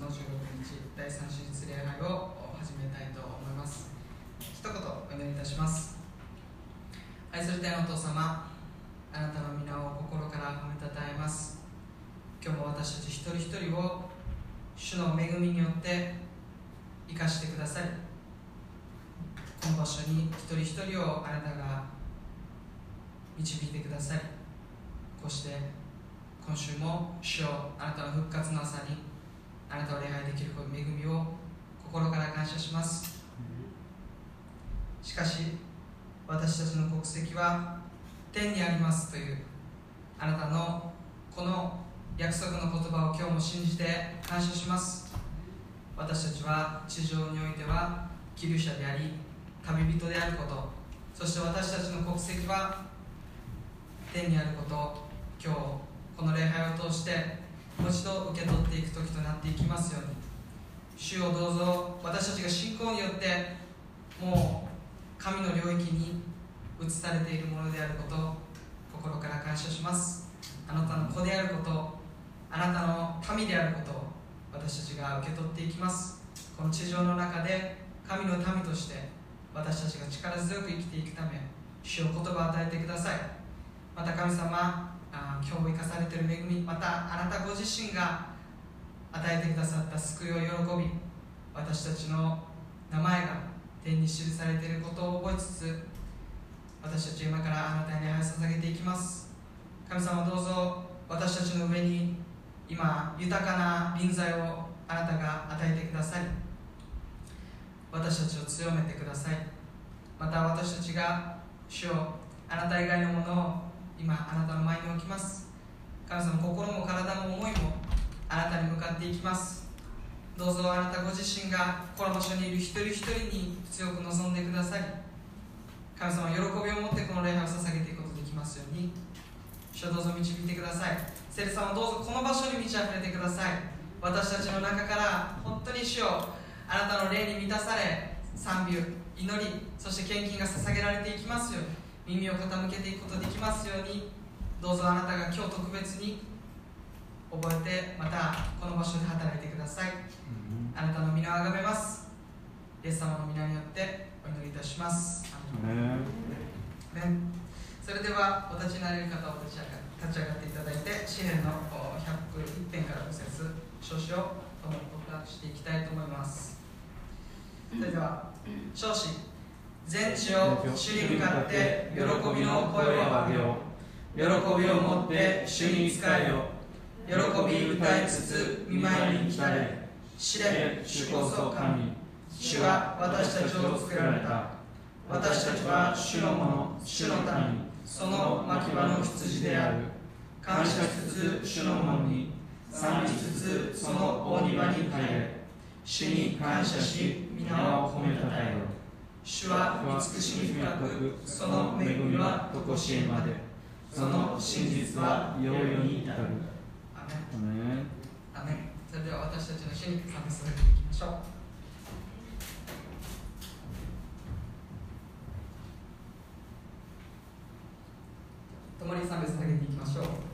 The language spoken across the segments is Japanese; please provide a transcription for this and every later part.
の16日第3手術礼拝を主をどうぞ。私たちが信仰によってもう神の領域に移されているものであること心から感謝します。あなたの子であることあなたの民であることを私たちが受け取っていきます。この地上の中で神の民として私たちが力強く生きていくため主を言葉を与えてください。また神様あ今日も生かされている恵みまたあなたご自身が与えてくださった救いを喜び私たちの名前が天に記されていることを覚えつつ私たち今からあなたに愛を捧げていきます。神様どうぞ私たちの上に今豊かな臨在をあなたが与えてください私たちを強めてください。また私たちが主をあなた以外のものを今あなたの前に置きます。神様心も体も思いもあなたに向かっていきます。どうぞあなたご自身がこの場所にいる一人一人に強く望んでください神様喜びを持ってこの礼拝を捧げていくことできますように。主をどうぞ導いてください。聖霊様どうぞこの場所に満ち溢れてください。私たちの中から本当に主をあなたの霊に満たされ賛美祈りそして献金が捧げられていきますように。耳を傾けていくことができますように。どうぞあなたが今日特別に覚えてまたこの場所で働いてください、あなたの皆をあがめます。イエス様の皆によってお祈りいたします。それではお立ちになれる方を立ち上が立ち上がっていただいて詩篇の101編から5節少々共に告白していきたいと思います。それでは少子全地を主に向かって喜びの声を上げよう。喜びを持って主に仕えよ喜び歌いつつ見舞いに来たれ。知れ主こそ神。主は私たちを作られた。私たちは主のもの主の民。その牧場の羊である。感謝しつつ主の門に。賛美しつつその大庭に帰れ。主に感謝し皆を褒めたたえよ。主は慈しみ深くその恵みはとこしえまで。その真実は世々に至る。アメそれでは私たちの主に賛美させていきましょう。共に賛美捧げていきましょう。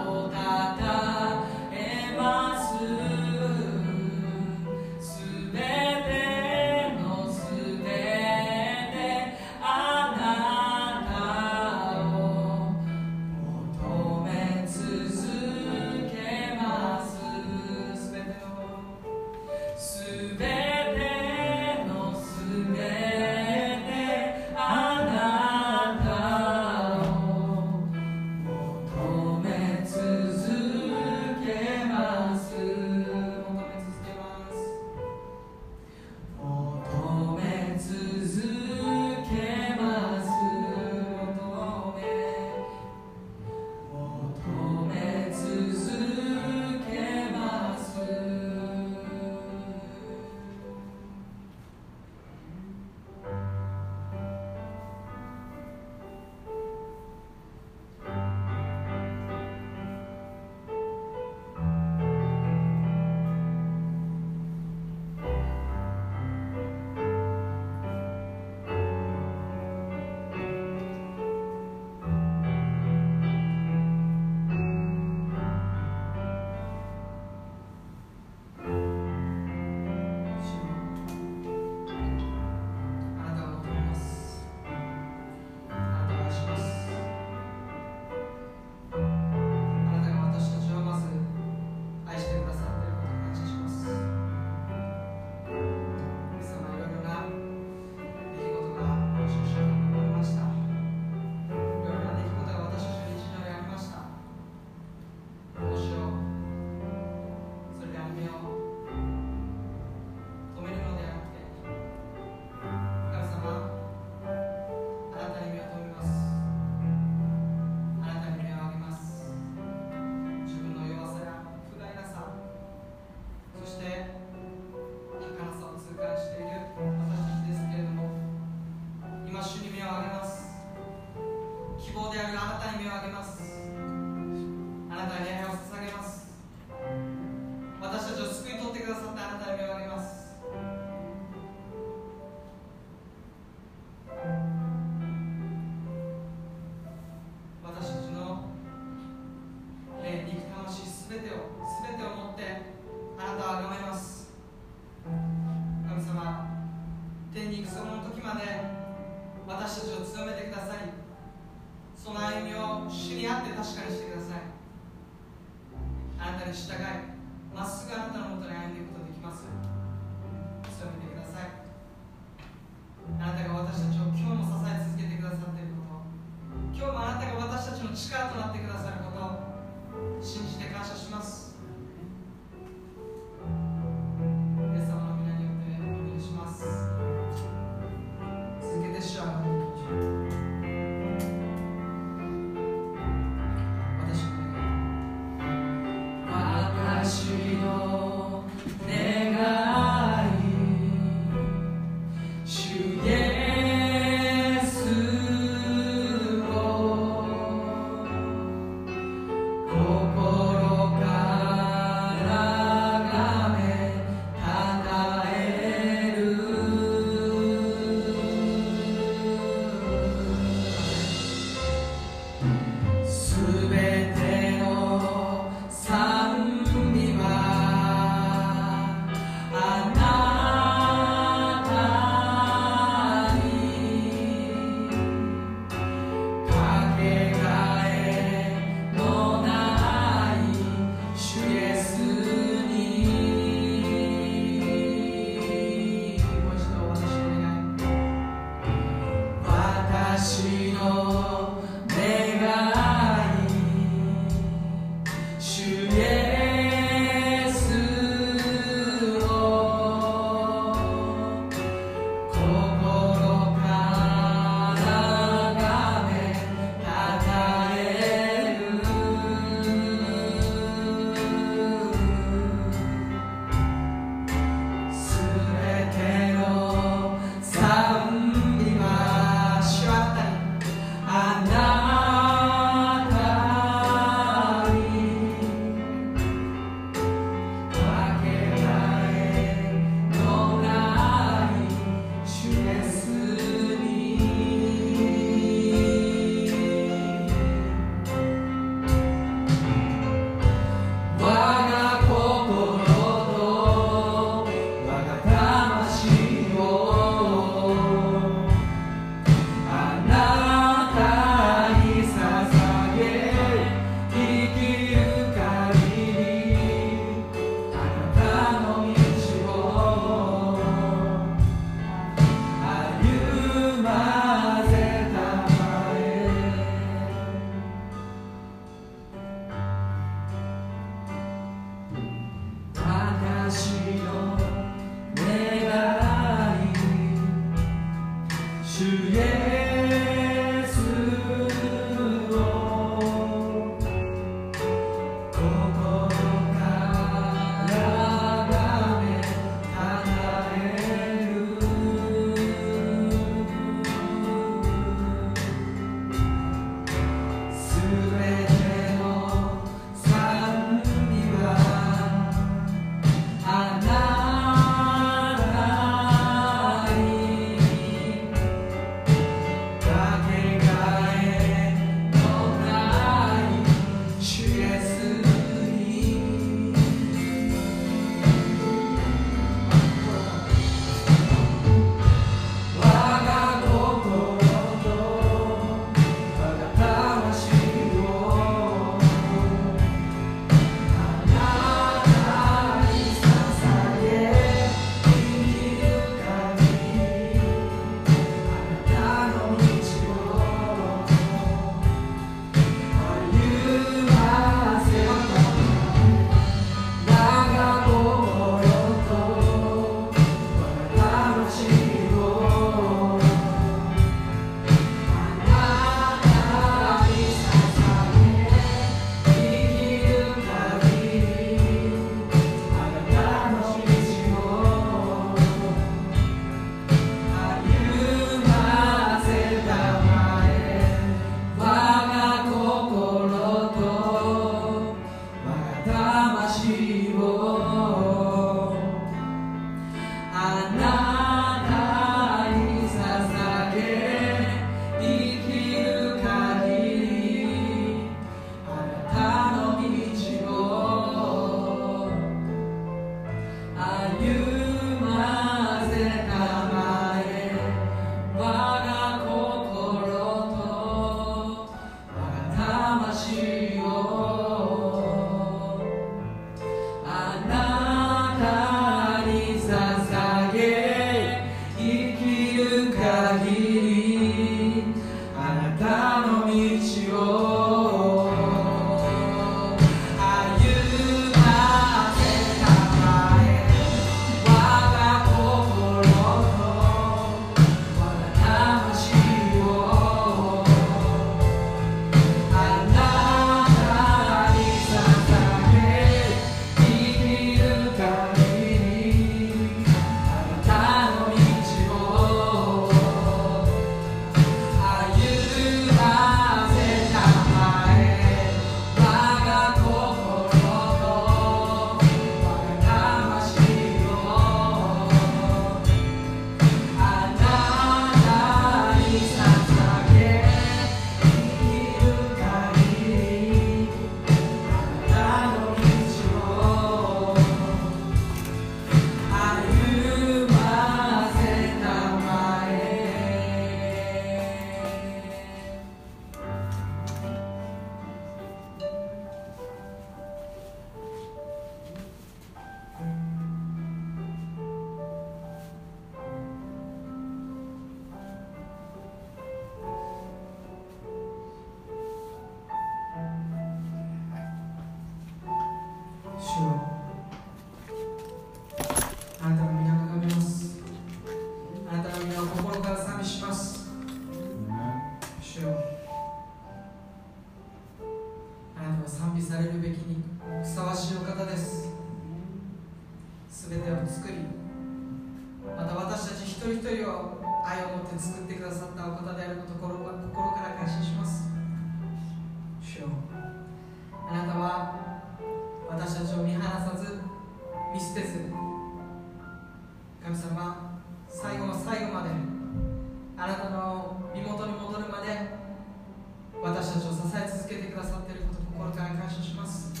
けてくださっていること心から感謝します、ね、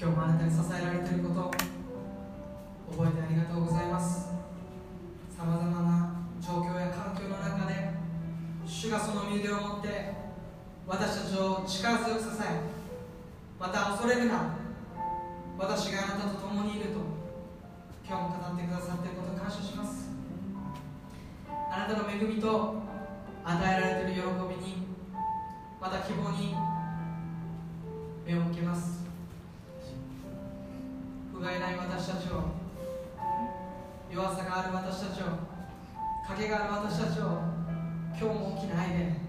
今日もあなたに支えられていること覚えてありがとうございます。さまざまな状況や環境の中で主がその身腕を持って私たちを力強く支えまた恐れるな私があなたと共にいると今日も語ってくださっていることを感謝します。あなたの恵みと与えられている喜びにた希望に目を向けます。不甲斐ない私たちを。弱さがある私たちを。影がある私たちを。今日も大きな愛で。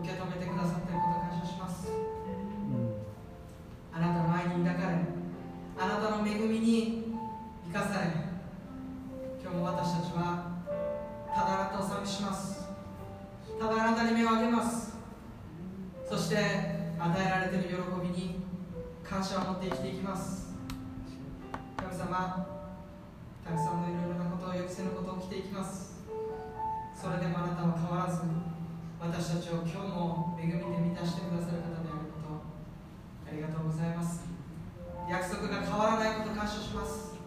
受け止めてくださっていることを感謝します。あなたの愛に抱かれあなたの恵みに生かされ。ます。それでもあなたは変わらず私たちを今日も恵みで満たしてくださる方であることありがとうございます。約束が変わらないこと感謝します。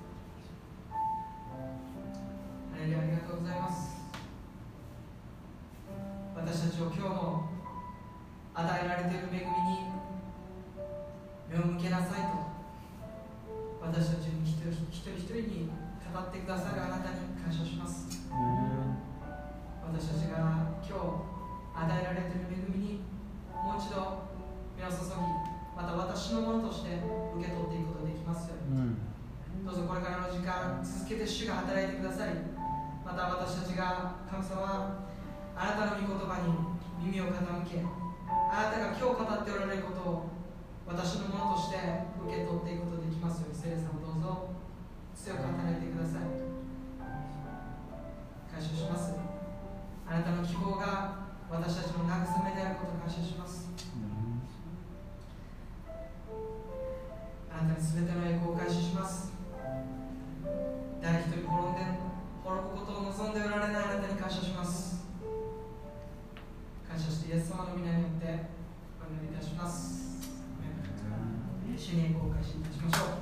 ありがとうございます。私たちを今日も与えられている恵みに目を向けなさいと私たちに一人一人に語ってくださるあなたに感謝します。私たちが今日与えられている恵みにもう一度目を注ぎまた私のものとして受け取っていくことができますように、うん、どうぞこれからの時間続けて主が働いてくださりまた私たちが神様あなたの御言葉に耳を傾けあなたが今日語っておられることを私のものとして受け取っていくことができますように聖霊様。強く働いてください。感謝します。あなたの希望が私たちの慰めであることを感謝します。あなたに全ての栄光を感謝します。誰一人滅んで滅ぶことを望んでおられないあなたに感謝します。感謝してイエス様の皆によってお祈りいたします。主にを開しいたしましょう。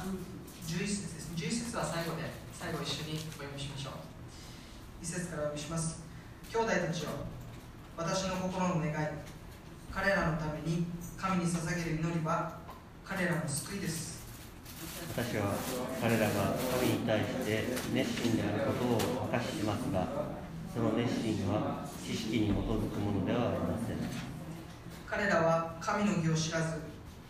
から11節です。11節は最後で最後一緒にお読みしましょう。1節からお読みします。兄弟たちよ私の心の願い彼らのために神に捧げる祈りは彼らの救いです。私は彼らが神に対して熱心であることを明かししますが、その熱心は知識に基づくものではありません。彼らは神の義を知らず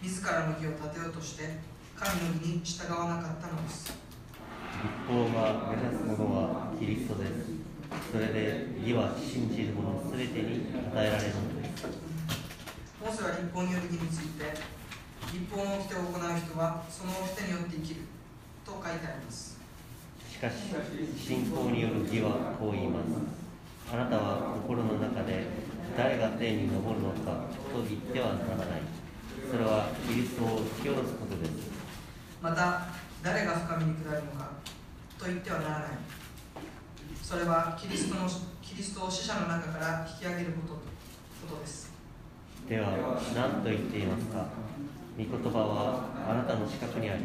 自らの義を立てようとして神の義に従わなかったのです立法が目指すものはキリストです。それで義は信じる者すべてに与えられるのです。モーセは立法による義について立法の掟を行う人はその掟によって生きると書いてありますしかし、信仰による義はこう言います。あなたは心の中で誰が天に昇るのかと言ってはならない。それはキリストを引き下ろすことです。また誰が深みに下るのかと言ってはならない。それはキリストのキリストを死者の中から引き上げることことです。では何と言っていますか？御言葉はあなたの視覚にあり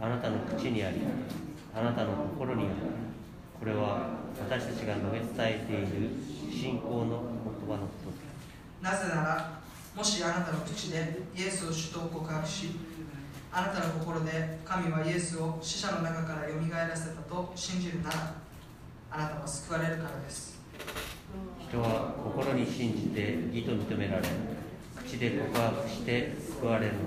あなたの口にありあなたの心にあり。これは私たちが述べ伝えている信仰の言葉のことです。なぜならもしあなたの口でイエスを主と告白しあなたの心で神はイエスを死者の中からよみがえらせたと信じるならあなたは救われるからです。人は心に信じて義と認められ口で告白して救われるの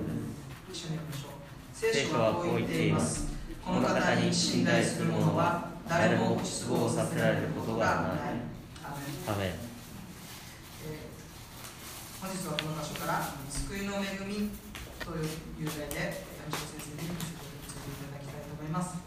です一緒にましょう。聖書はこう言っています。この方に信頼する者は誰も失望させられることがない。アーメン。本日はこの箇所から「救いの恵み」という題で山下先生に説明していただきたいと思います。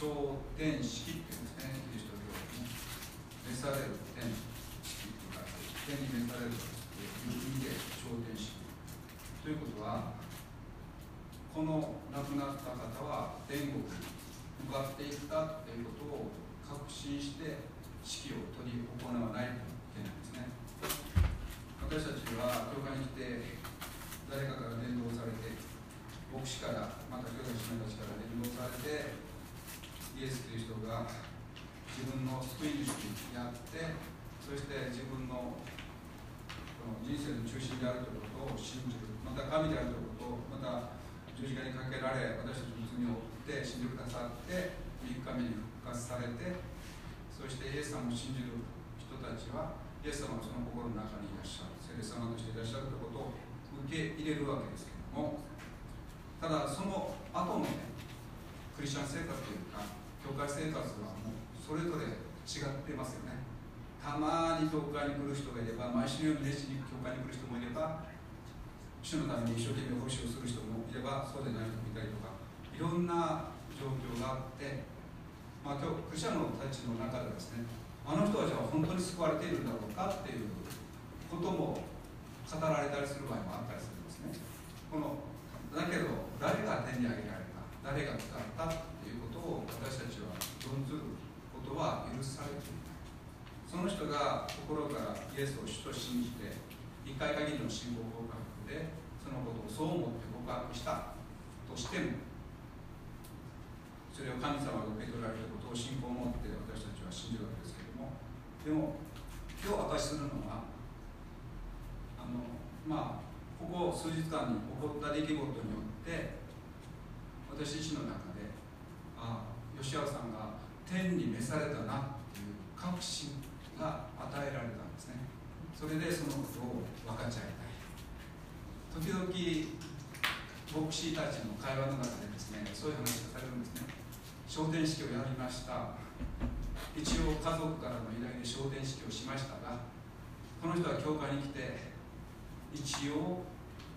昇天式っていうんですねキリスト教の召される天式とか天に召されるという意味で昇天式ということはこの亡くなった方は天国に向かっていったということを確信して式を取り行わないといけないんですね。私たちは教会に来て誰かから伝道されて牧師からまた教会の人たちから伝道されてイエス・キリストが自分の救い主にやってそして自分のこの人生の中心であるということを信じるまた神であるということをまた十字架にかけられ私たちの罪を負って死んでくださって3日目に復活されてそしてイエス様を信じる人たちはイエス様がその心の中にいらっしゃる。聖霊様としていらっしゃるということを受け入れるわけですけどもただその後のねクリスチャン生活というか教会生活はもうそれぞれ違ってますよね。たまに教会に来る人がいれば毎週のように熱心に教会に来る人もいれば主のために一生懸命奉仕をする人もいればそうでない人もいたりとかいろんな状況があってまあ今日クリスチャンのたちの中でですねあの人たちは本当に救われているんだろうかっていうことも語られたりする場合もあったりするんですね。このだけど誰が天に上げられた誰が使ったっていうことを私たちは論ずることは許されていない。その人が心からイエスを主と信じて一回限りの信仰告白でそのことをそう思って告白したとしてもそれを神様が受け取られたことを信仰を持って私たちは信じるわけですけどもでも今日私するのはあのまあここ数日間に起こった出来事によって私自身の中でああ吉原さんが天に召されたなっていう確信が与えられたんですね。それでそのことを分かち合いたい。時々牧師たちの会話の中でですねそういう話がされるんですね。昇天式をやりました。一応家族からの依頼で昇天式をしましたがこの人は教会に来て一応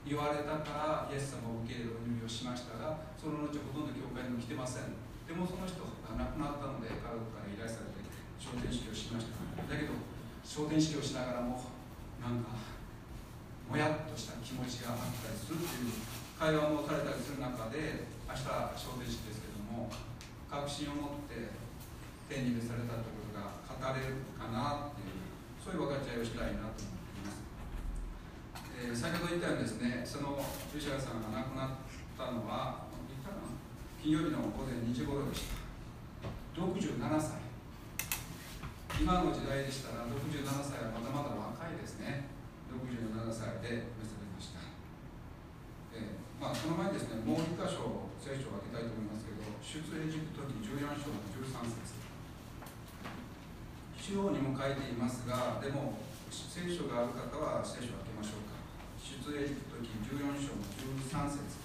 言われたからイエス様を受け入れるお祈りをしましたがその後ほとんど教会にも来てません。でもその人が亡くなったので家族から依頼されて昇天式をしましただけど昇天式をしながらもなんかもやっとした気持ちがあったりするという会話もされたりする中で明日昇天式ですけども確信を持って天に召されたということが語れるかなっていうそういう分かち合いをしたいなと思っています、えー、先ほど言ったようにですねその吉原さんが亡くなったのは金曜日の午前2時頃でした。67歳。今の時代でしたら67歳はまだまだ若いですね。67歳で召されました、え、まあ、その前にですねもう1箇所聖書を開けたいと思いますけど出エジプト記14章の13節。中央にも書いていますがでも聖書がある方は聖書を開けましょうか。出エジプト記14章の13節。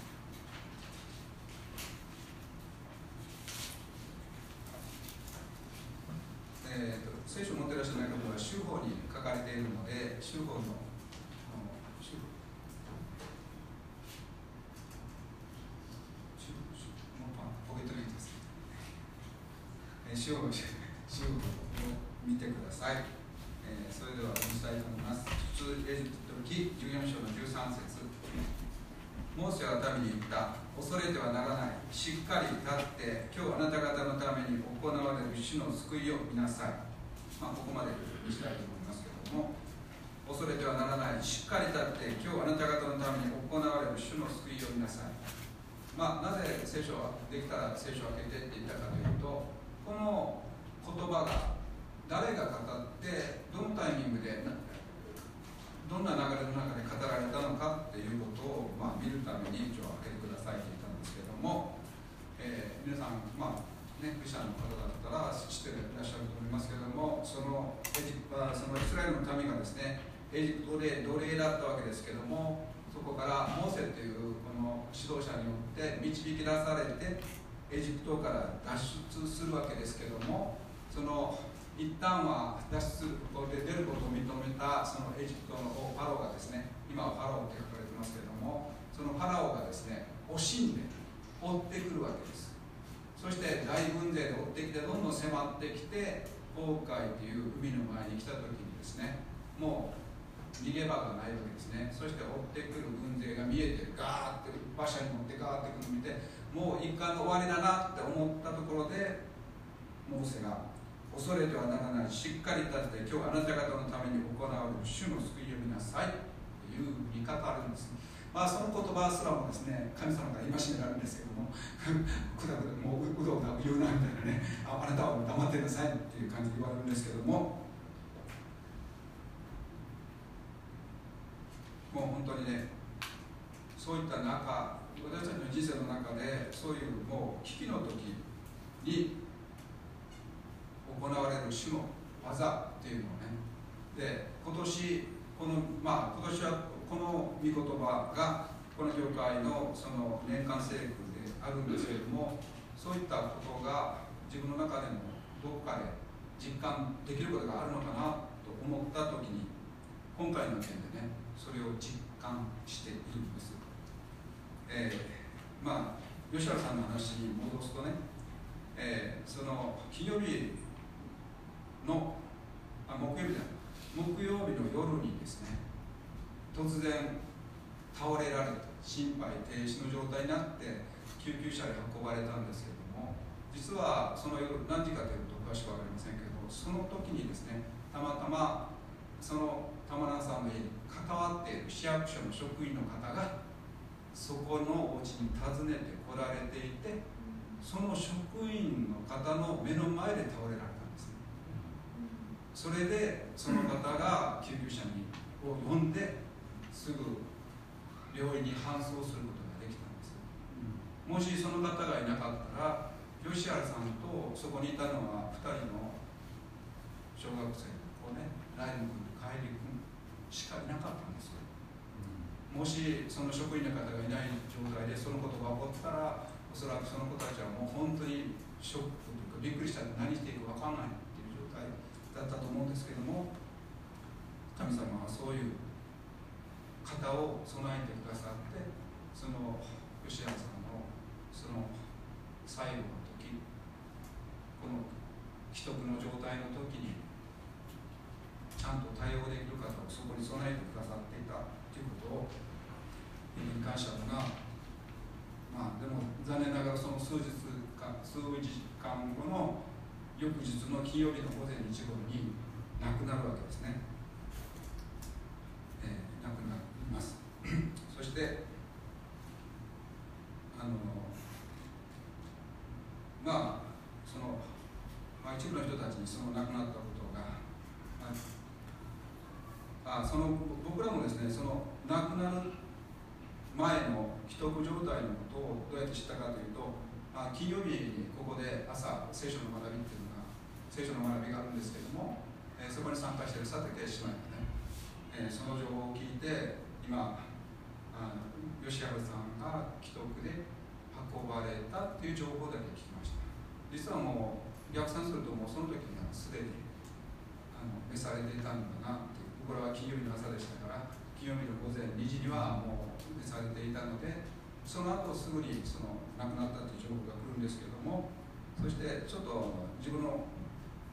えーと、聖書を持っていらっしゃる方は州法に書かれているので州法の州法ポケットにです。えー、州法州法を見てください、えー、それでは読みたいと思います。出エジプト記14章の13節。モーセは民に言った。恐れてはならない。しっかり立って今日あなた方のために行われる主の救いを見なさい。まあここまでにしたいと思いますけれども。恐れてはならない。しっかり立って今日あなた方のために行われる主の救いを見なさい。まあなぜ聖書はできたら聖書を開けてって言ったかというとこの言葉が誰が語ってどのタイミングでどんな流れの中で語られたのかっていうことを、まあ、見るために一応開けてくださいって言ったんですけども、えー、皆さん、まあね、クリスチャンの方だったら知っていらっしゃると思いますけどもそのエジプそのイスラエルの民がですねエジプトで奴隷だったわけですけどもそこからモーセというこの指導者によって導き出されてエジプトから脱出するわけですけどもその一旦は脱出で出ることを認めたそのエジプトのファローがですね今はファローって書かれてますけどもそのファラオがですね惜しんで追ってくるわけです。そして大軍勢で追ってきてどんどん迫ってきて航海という海の前に来た時にですねもう逃げ場がないわけですね。そして追ってくる軍勢が見えてガーって馬車に乗ってガーってくるのを見てもう一回の終わりだなって思ったところでモーセが恐れてはならない。しっかり立って今日あなた方のために行われる主の救いを見なさい。という見方あるんです。まあその言葉すらもですね神様が戒められるんですけどもくだくだもううどうだ言うなみたいなねああなたは黙ってなさいっていう感じで言われるんですけども。もう本当にねそういった中私たちの人生の中でそういうもう危機の時に行われる主の技っていうのをね。で今年このまあ今年はこの御言葉がこの教会のその年間聖句であるんですけれどもそういったことが自分の中でもどこかで実感できることがあるのかなと思った時に今回の件でねそれを実感しているんです、えー、まあ吉原さんの話に戻すとね、えー、その金曜日のあ木曜日だ木曜日の夜にですね突然倒れられて心肺停止の状態になって救急車で運ばれたんですけれども実はその夜何時かというと詳しく分かりませんけどその時にですねたまたまその玉名さんの家に関わっている市役所の職員の方がそこのお家に訪ねて来られていてその職員の方の目の前で倒れられた。それでその方が救急車にを呼んですぐ病院に搬送することができたんです。もしその方がいなかったら吉原さんとそこにいたのは2人の小学生の子ねライム君と帰り君しかいなかったんですよ、もしその職員の方がいない状態でそのことが起こったらおそらくその子たちはもう本当にショックというかびっくりした。何していいか分かんないだったと思うんですけども神様はそういう方を備えてくださってその吉原さんのその最後の時この既得の状態の時にちゃんと対応できる方をそこに備えてくださっていたということをに感謝だなまあでも残念ながらその数日か数時間後の翌日の金曜日の午前1時頃に亡くなるわけですね、えー、亡くなります。そしてあのまあその、まあ、一部の人たちにその亡くなったことが、まあ、あその僕らもですねその亡くなる前の既得状態のことをどうやって知ったかというと、まあ、金曜日にここで朝聖書の学びっていうの聖書の学びがあるんですけども、えー、そこに参加している佐竹姉妹がね、えー、その情報を聞いて今あの吉原さんが既得で運ばれたっていう情報だけ聞きました。実はもう逆算するともうその時にはすでにあの召されていたんだなっていうこれは金曜日の朝でしたから金曜日の午前2時にはもう召されていたのでその後すぐにその亡くなったという情報が来るんですけどもそしてちょっと自分の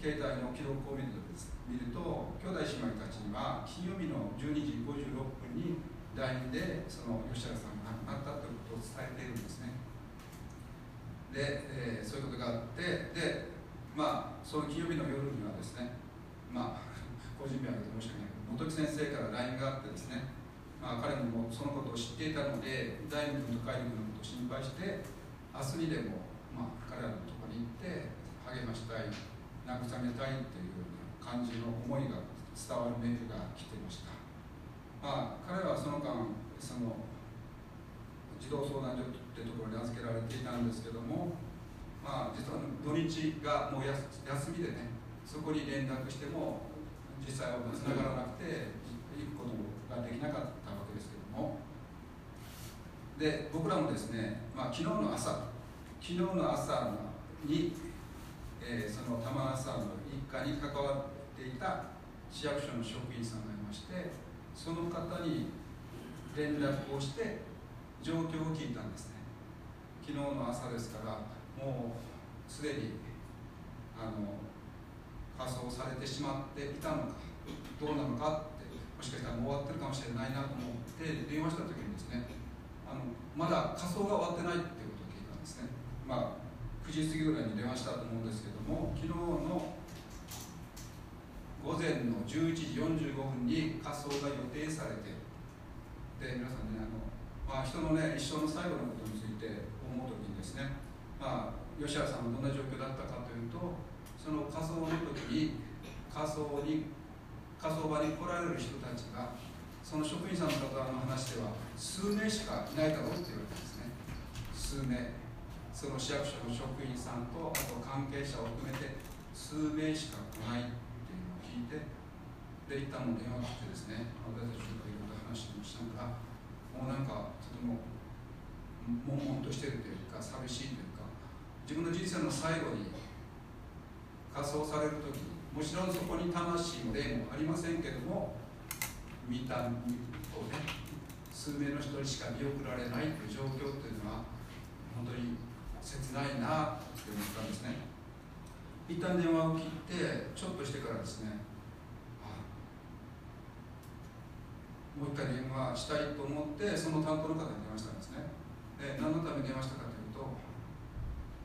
携帯の記録を見ると見ると兄弟姉妹たちには金曜日の12時56分に LINE でその吉原さんが亡くなったということを伝えているんですね。で、えー、そういうことがあってでまあその金曜日の夜にはですねまあ 個人名挙げて申し訳ないけど本木先生から LINE があってですねまあ、彼もそのことを知っていたので大務君と海君のことを心配して明日にでも、まあ、彼らのところに行って励ましたい慰めたいというような感じの思いが伝わるメールが来ていました、まあ、彼はその間その児童相談所っていうところに預けられていたんですけども、まあ、実は土日がもう休みでねそこに連絡しても実際はつながらなくて行くことができなかったわけですけども。で僕らもですね、まあ、昨日の朝昨日の朝に、えー、その玉名さんの一家に関わっていた市役所の職員さんがいましてその方に連絡をして状況を聞いたんですね。昨日の朝ですからもうすでにあの仮装されてしまっていたのかどうなのかってもしかしたらもう終わってるかもしれないなと思って電話した時にですねあのまだ仮装が終わってないっていうことを聞いたんですね。まあ9時過ぎぐらいに電話したと思うんですけども昨日の午前の11時45分に仮装が予定されてで皆さんねあの、まあ、人のね一生の最後のことについて思う時にですね、まあ、吉原さんはどんな状況だったかというとその仮装の時に仮装に仮装場に来られる人たちがその職員さんの方の話では数名しかいないだろうって言われたんですね。数名。その市役所の職員さんとあと関係者を含めて数名しか来ないっていうのを聞いてで一旦も電話が来てですね私たちといろいろ話をしながらもうなんかとても悶々としてるというか寂しいというか自分の人生の最後に仮装される時もちろんそこに魂も霊もありませんけども見たをね数名の人にしか見送られないという状況というのは本当に切ないなと思ったんですね。一旦電話を切ってちょっとしてからですねもう一回電話したいと思ってその担当の方に電話したんですね。で何のために電話したかというと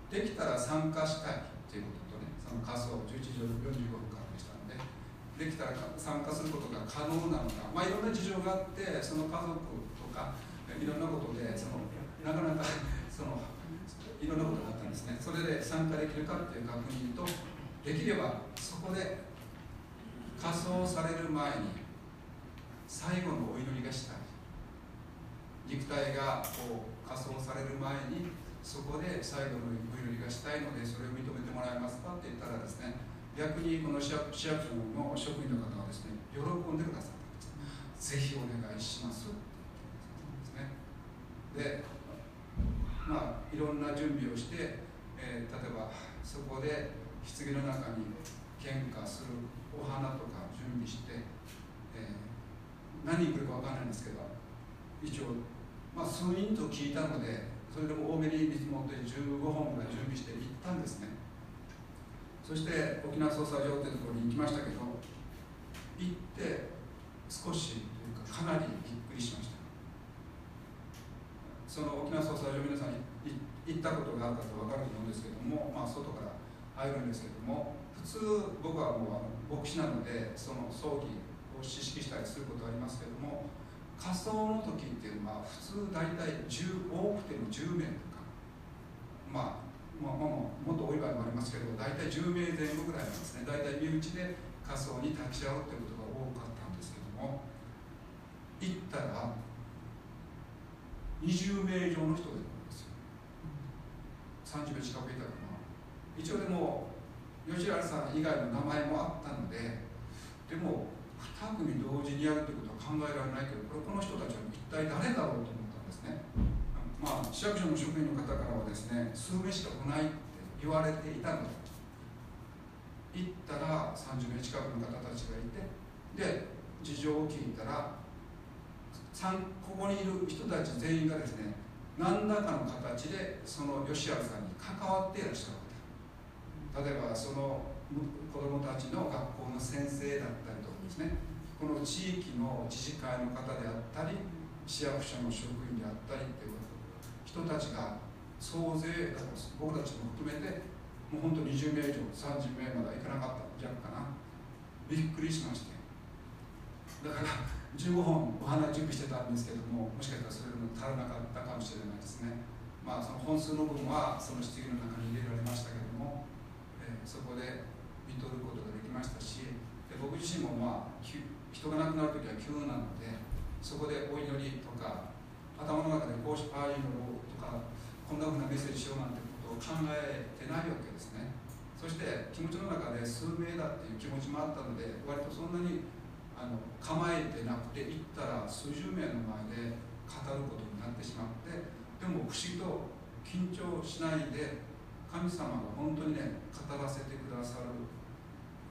できたら参加したいということとねその仮想11時45分からでしたのでできたら参加することが可能なのかまあいろんな事情があってその家族とかいろんなことでそのなかなかそのいろんなことがあったんですね。それで参加できるかっていう確認とできればそこで仮装される前に最後のお祈りがしたい。肉体がこう仮装される前にそこで最後のお祈りがしたいのでそれを認めてもらえますかって言ったらですね逆にこの市役所の職員の方はですね喜んでくださったんです。ぜひお願いしますって言ったんですね。でまあいろんな準備をして、えー、例えばそこで棺の中に献花するお花とか準備して、えー何人来るか分かんないんですけど一応、まあ、数人と聞いたのでそれでも多めに見積もって15本ぐらい準備して行ったんですね。そして沖縄捜査場っていうところに行きましたけど行って少しというかかなりびっくりしました。その沖縄捜査場皆さんに行ったことがあるかと分かると思うんですけども、まあ、外から入るんですけども普通僕はもう牧師なのでその葬儀を知識したりすることはありますけども仮装の時っていうのは普通大体10多くても10名とかまあまあ、もっと多い場合もありますけど大体10名前後ぐらいなんですね。大体身内で仮装に立ち会うということが多かったんですけども行ったら20名以上の人がいるんですよ。30名近くいたかな一応でも吉原さん以外の名前もあったのででも2組同時にやるということは考えられないけどこれこの人たちは一体誰だろうと思ったんですね。まあ市役所の職員の方からはですね数名しか来ないって言われていたので行ったら30名近くの方たちがいてで事情を聞いたらここにいる人たち全員がですね何らかの形でその吉原さんに関わっていらっしゃる例えばその子どもたちの学校の先生だったりとかですね。この地域の知事会の方であったり市役所の職員であったりっていうこと。人たちが総勢僕たちも含めてもう本当20名以上30名まではいかなかった弱かな。びっくりしまして。だから15本お花準備してたんですけどももしかしたらそれも足らなかったかもしれないですね。まあその本数の分はその質疑の中に入れられましたけども、えー、そこで見とることができましたしで僕自身もまあ人が亡くなる時は急なのでそこでお祈りとか頭の中でこうしああいうのとかこんなふうなメッセージしようなんてことを考えてないわけですね。そして気持ちの中で数名だっていう気持ちもあったので割とそんなにあの構えてなくて行ったら数十名の前で語ることになってしまってでも不思議と緊張しないで神様が本当にね語らせてくださる。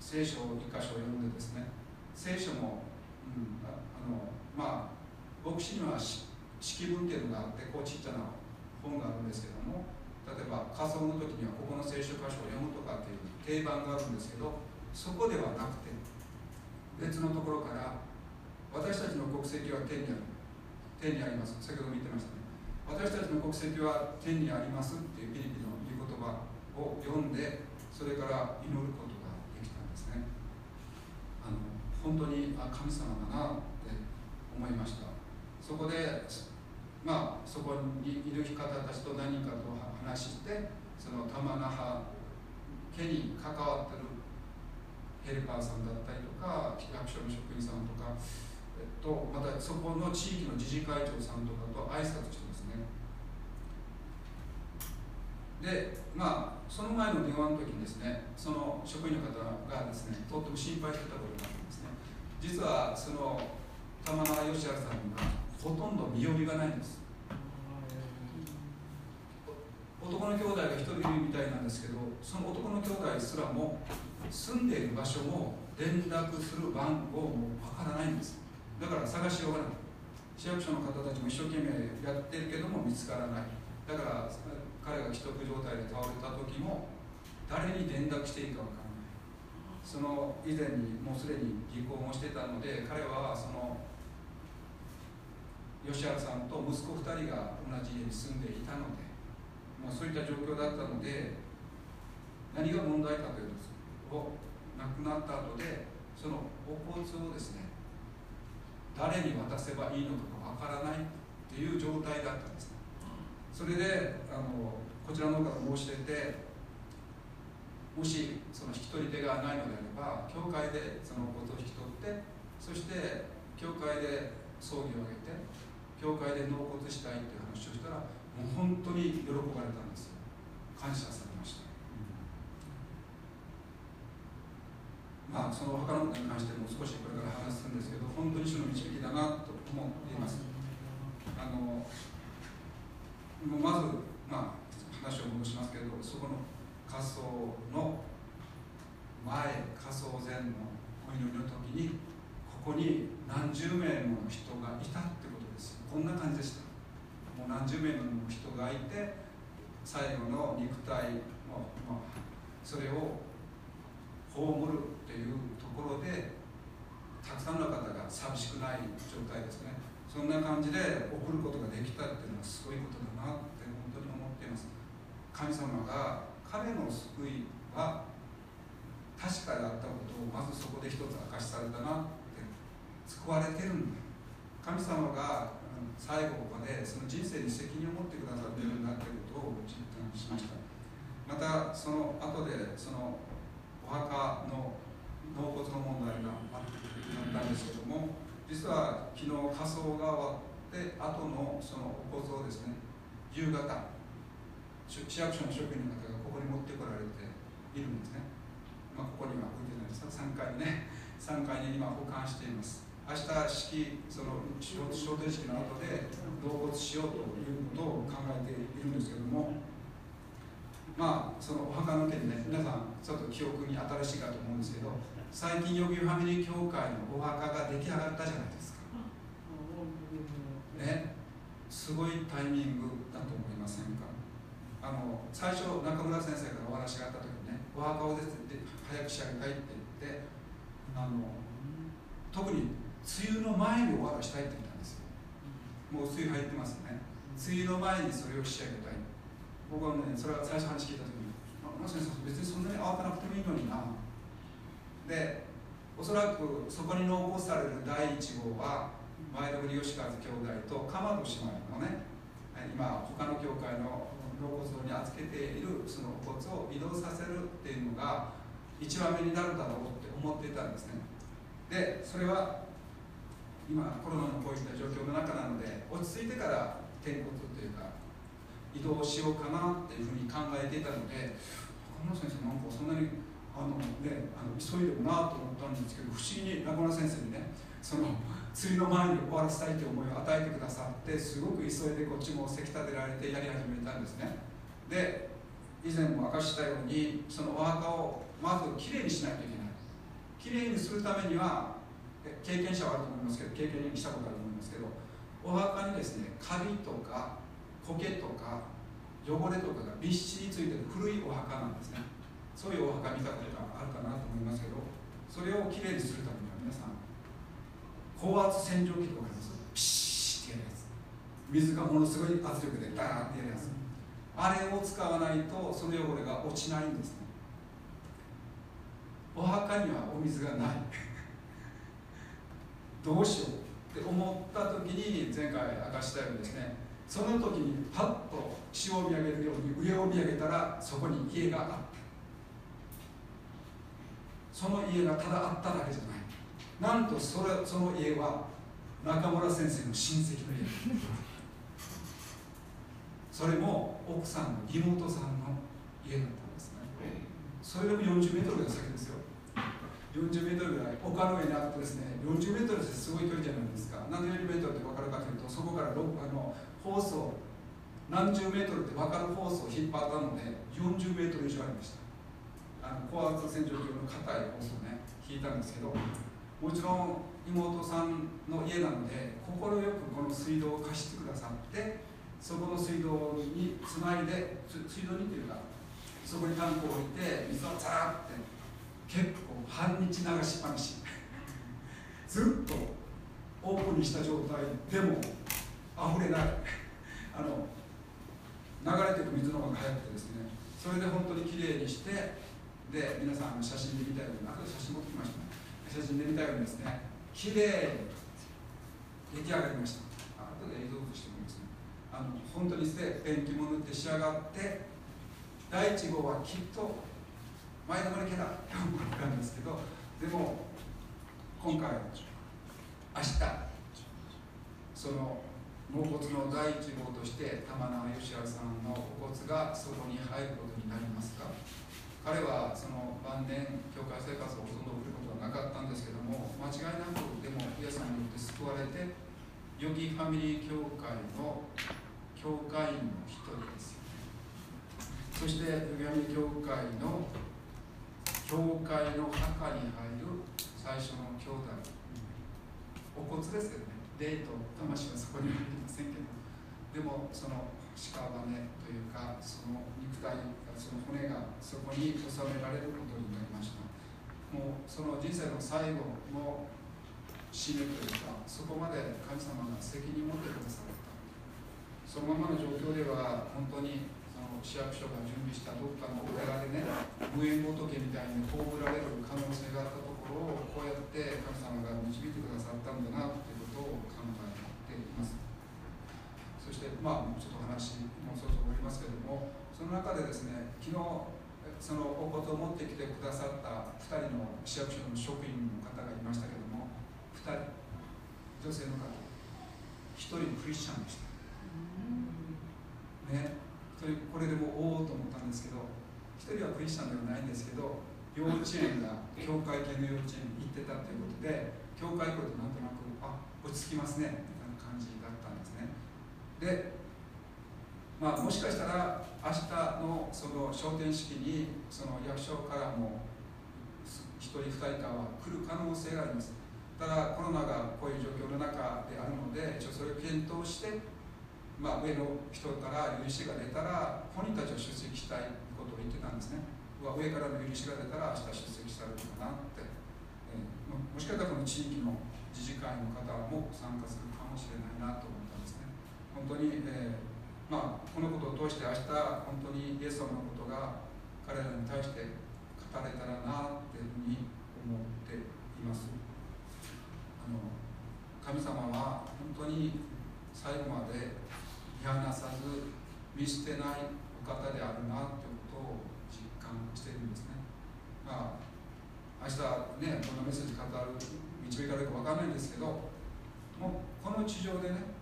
聖書を一箇所読んでですね。聖書も、うん、あのまあ牧師には式文っていうのがあってこうちっちゃな本があるんですけども例えば仮想の時にはここの聖書箇所を読むとかっていう定番があるんですけどそこではなくて別のところから私たちの国籍は天にある。天にあります。先ほども言ってましたね。私たちの国籍は天にありますっていうピリピの言葉を読んでそれから祈ることができたんですね。あの本当にあ神様だなって思いました。そこでまあそこにいる方たちと何人かと話してその玉那覇家に関わってるヘルパーさんだったりとか役所の職員さんとか、えっと、またそこの地域の自治会長さんとかと挨拶してですね。でまあその前の電話の時にですねその職員の方がですねとっても心配してたことがあるんですね。実はその玉川義明さんにはほとんど身寄りがないんです。男の兄弟が一人いるみたいなんですけどその男の兄弟すらも住んでいる場所も連絡する番号もわからないんです。だから探しようがない。市役所の方たちも一生懸命やってるけども見つからない。だから彼が既得状態で倒れた時も誰に連絡していいかわからない。その以前にもうすでに離婚をしてたので彼はその吉原さんと息子2人が同じ家に住んでいたのでもうそういった状況だったので何が問題かというとを亡くなった後でそのお骨をですね誰に渡せばいいのかがわからないっていう状態だったんです。ねそれであのこちらの方が申し出てもしその引き取り手がないのであれば教会でそのお骨を引き取ってそして教会で葬儀を挙げて教会で納骨したいっていう話をしたらもう本当に喜ばれたんですよ。感謝されま、あその他のことに関しても少しこれから話すんですけど本当に主の導きだなと思っています。あのもうまず、まあ、話を戻しますけどそこの仮装の前仮装前のお祈りの時にここに何十名もの人がいたってことです。こんな感じでした。もう何十名もの人がいて最後の肉体の、まあ、それを葬るっていうところでたくさんの方が寂しくない状態ですね。そんな感じで送ることができたっていうのはすごいことだなって本当に思っています。神様が彼の救いは確かであったことをまずそこで一つ明かしされたなって救われてるんだ。神様が最後までその人生に責任を持ってくださっているんだということを実感しました。またその後でその墓の納骨の問題があったんですけども実は昨日火葬が終わって後のそのお骨をですね夕方市役所の職員の方がここに持ってこられているんですね、まあ、ここには置いてないです。が3階にね3階に今保管しています。明日式その昇天式の後で納骨しようということを考えているんですけどもまあそのお墓の件ね皆さんちょっと記憶に新しいかと思うんですけど最近予備ファミリー協会のお墓が出来上がったじゃないですか。ね。すごいタイミングだと思いませんか。あの最初中村先生からお話があった時にねお墓をですね早く仕上げたいって言ってあの特に梅雨の前に終わらしたいって言ったんですよ。もう梅雨入ってますよね。梅雨の前にそれを仕上げ僕はねそれは最初話聞いた時にあもしかしたら別にそんなに慌てなくてもいいのにな。でおそらくそこに納骨される第1号は前田吉和兄弟と鎌戸姉妹のね今他の教会の納骨堂に預けているその骨を移動させるっていうのが一番目になるだろうって思っていたんですね。でそれは今コロナのこういった状況の中なので落ち着いてから転骨というか移動しようかなっていうふうに考えていたので中村先生なんかそんなにあのねあの急いでもなと思ったんですけど不思議に中村先生にねその釣りの前に終わらせたいという思いを与えてくださってすごく急いでこっちもせき立てられてやり始めたんですね。で以前も明かしたようにそのお墓をまずきれいにしないといけない。きれいにするためには経験者はあると思いますけど経験したことあると思いますけどお墓にですねカビとか苔とか汚れとかがびっしりついてる古いお墓なんですね。そういうお墓見たことがあるかなと思いますけどそれをきれいにするためには皆さん高圧洗浄機とかありますピシッてやるやつ。水がものすごい圧力でダーってやるやつ。あれを使わないとその汚れが落ちないんですね。お墓にはお水がない。どうしようって思った時に前回明かしたようにですねその時にパッと地を見上げるように上を見上げたらそこに家があった。その家がただあっただけじゃない。なんとそれその家は中村先生の親戚の家。それも奥さんの妹さんの家だったんですね。それでも40メートルぐらい先ですよ。40メートルぐらい丘の上にあってですね40メートルってすごい距離じゃないですか。なんで40メートルって分かるかというとそこからあのホースを何十メートルって分かるホースを引っ張ったので40メートル以上ありました。あの高圧洗浄機の硬いホースをね引いたんですけどもちろん妹さんの家なので快くこの水道を貸してくださってそこの水道につないで水道にっていうかそこにタンクを置いて水をザーって結構半日流しっぱなし。ずっとオープンにした状態でも溢れない。あの流れていく水の方が速くてですねそれで本当にきれいにしてで皆さんの写真で見たように後で写真持ってきました。ね写真で見たようにですねきれいに出来上がりました。後で映像としてもいいですね。あの本当にしてペンキも塗って仕上がって第1号はきっと前のまでけだって思ったんですけどでも今回明日その納骨の第1号として玉縄義明さんのお骨がそこに入ることになりますか？彼はその晩年教会生活をほとんど送ることはなかったんですけども間違いなくでもイエさんによって救われてヨギファミリー教会の教会員の一人ですそしてヨギファミリー教会の教会の墓に入る最初の兄弟。お骨ですよね。霊と魂はそこには入りませんけどでもその屍というかその肉体その骨がそこに収められることになりました。もうその人生の最後の死ぬというかそこまで神様が責任を持ってくださった。そのままの状況では本当にその市役所が準備したどっかのお寺でね無縁仏みたいに葬られる可能性があったところをこうやって神様が導いてくださったんだなということを考えていますそしてまあちょっと話もうそろそろ終わりますけれどもその中でですね昨日そのお骨を持ってきてくださった2人の市役所の職員の方がいましたけれども2人女性の方1人クリスチャンでした。ねこれでもおおと思ったんですけど1人はクリスチャンではないんですけど幼稚園が教会系の幼稚園に行ってたということで教会来るとなんとなくあ落ち着きますねみたいな感じだったんですね。でまあもしかしたら明日のその昇天式にその役所からも1人2人かは来る可能性があります。ただコロナがこういう状況の中であるので一応それを検討して、まあ、上の人から許しが出たら本人たちは出席したいことを言ってたんですね。上からの許しが出たら明日出席されるかなって、えー、もしかしたらこの地域の自治会の方も参加するかもしれないなと。思本当に、えーまあ、このことを通して明日本当にイエス様のことが彼らに対して語れたらなっていうふうに思っています。あの神様は本当に最後まで見放さず見捨てないお方であるなということを実感しているんですね。まあ明日ねこのメッセージ語る導かれるか分かんないんですけどもうこの地上でね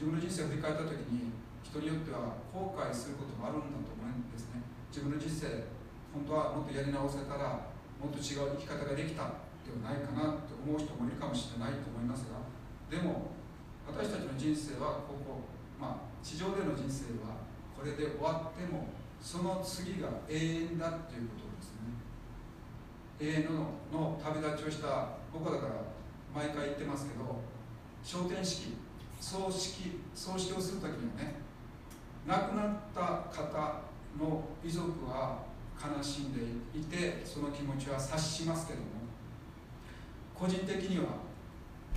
自分の人生を振り返った時に人によっては後悔することもあるんだと思うんですね。自分の人生本当はもっとやり直せたらもっと違う生き方ができたではないかなと思う人もいるかもしれないと思いますがでも私たちの人生はここ、まあ、地上での人生はこれで終わってもその次が永遠だっていうことですね。永遠のの旅立ちをした僕だから毎回言ってますけど昇天式。葬式葬式をする時にね亡くなった方の遺族は悲しんでいてその気持ちは察しますけども個人的には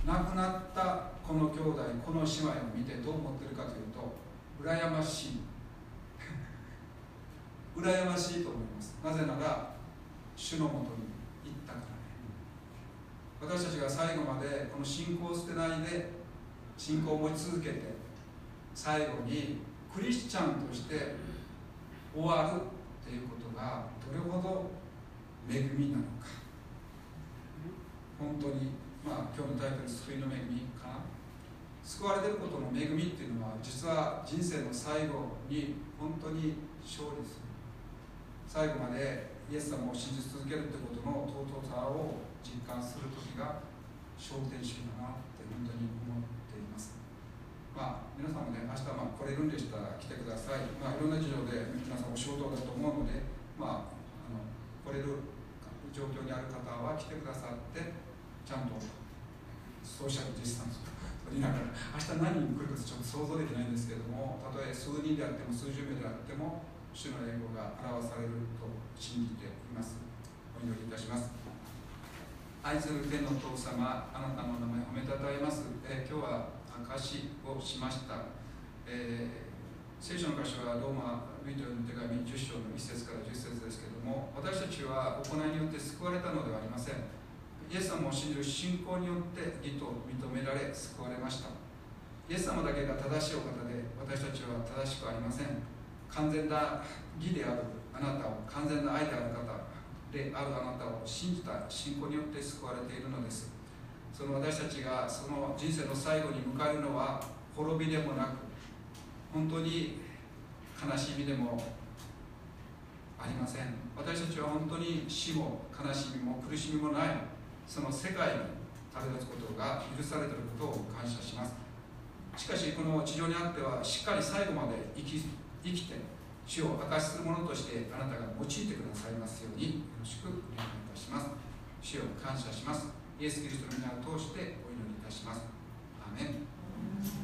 亡くなったこの兄弟この姉妹を見てどう思ってるかというと羨ましい。羨ましいと思います。なぜなら主のもとに行ったからね。私たちが最後までこの信仰を捨てないで信仰を持ち続けて最後にクリスチャンとして終わるっていうことがどれほど恵みなのか。本当にまあ今日のタイトル「救いの恵み」かな。救われてることの恵みっていうのは実は人生の最後に本当に勝利する。最後までイエス様を信じ続けるってことの尊さを実感する時が昇天式だなって本当に思っていますまあ皆さんもね明日まあ来れるんでしたら来てください。まあいろんな事情で皆さんお仕事だと思うのでまああの来れる状況にある方は来てくださってちゃんとソーシャルディスタンスを取りながら明日何人来るかちょっと想像できないんですけれどもたとえ数人であっても数十名であっても主の栄光が表されると信じています。お祈りいたします。愛する天のお父様あなたの名前褒めたたえます、え今日は証しをしました、えー聖書の箇所はローマルイトの手紙10章の1節から10節ですけども私たちは行いによって救われたのではありません。イエス様を信じる信仰によって義と認められ救われました。イエス様だけが正しいお方で私たちは正しくありません。完全な義であるあなたを完全な愛である方であるあなたを信じた信仰によって救われているのです。その私たちがその人生の最後に迎えるのは滅びでもなく本当に悲しみでもありません。私たちは本当に死も悲しみも苦しみもないその世界に旅立つことが許されていることを感謝します。しかしこの地上にあってはしっかり最後まで生き生きて主を明かしするものとしてあなたが用いてくださいますようによろしくお願いいたします。主を感謝します。イエス・キリストの皆を通してお祈りいたします。アメン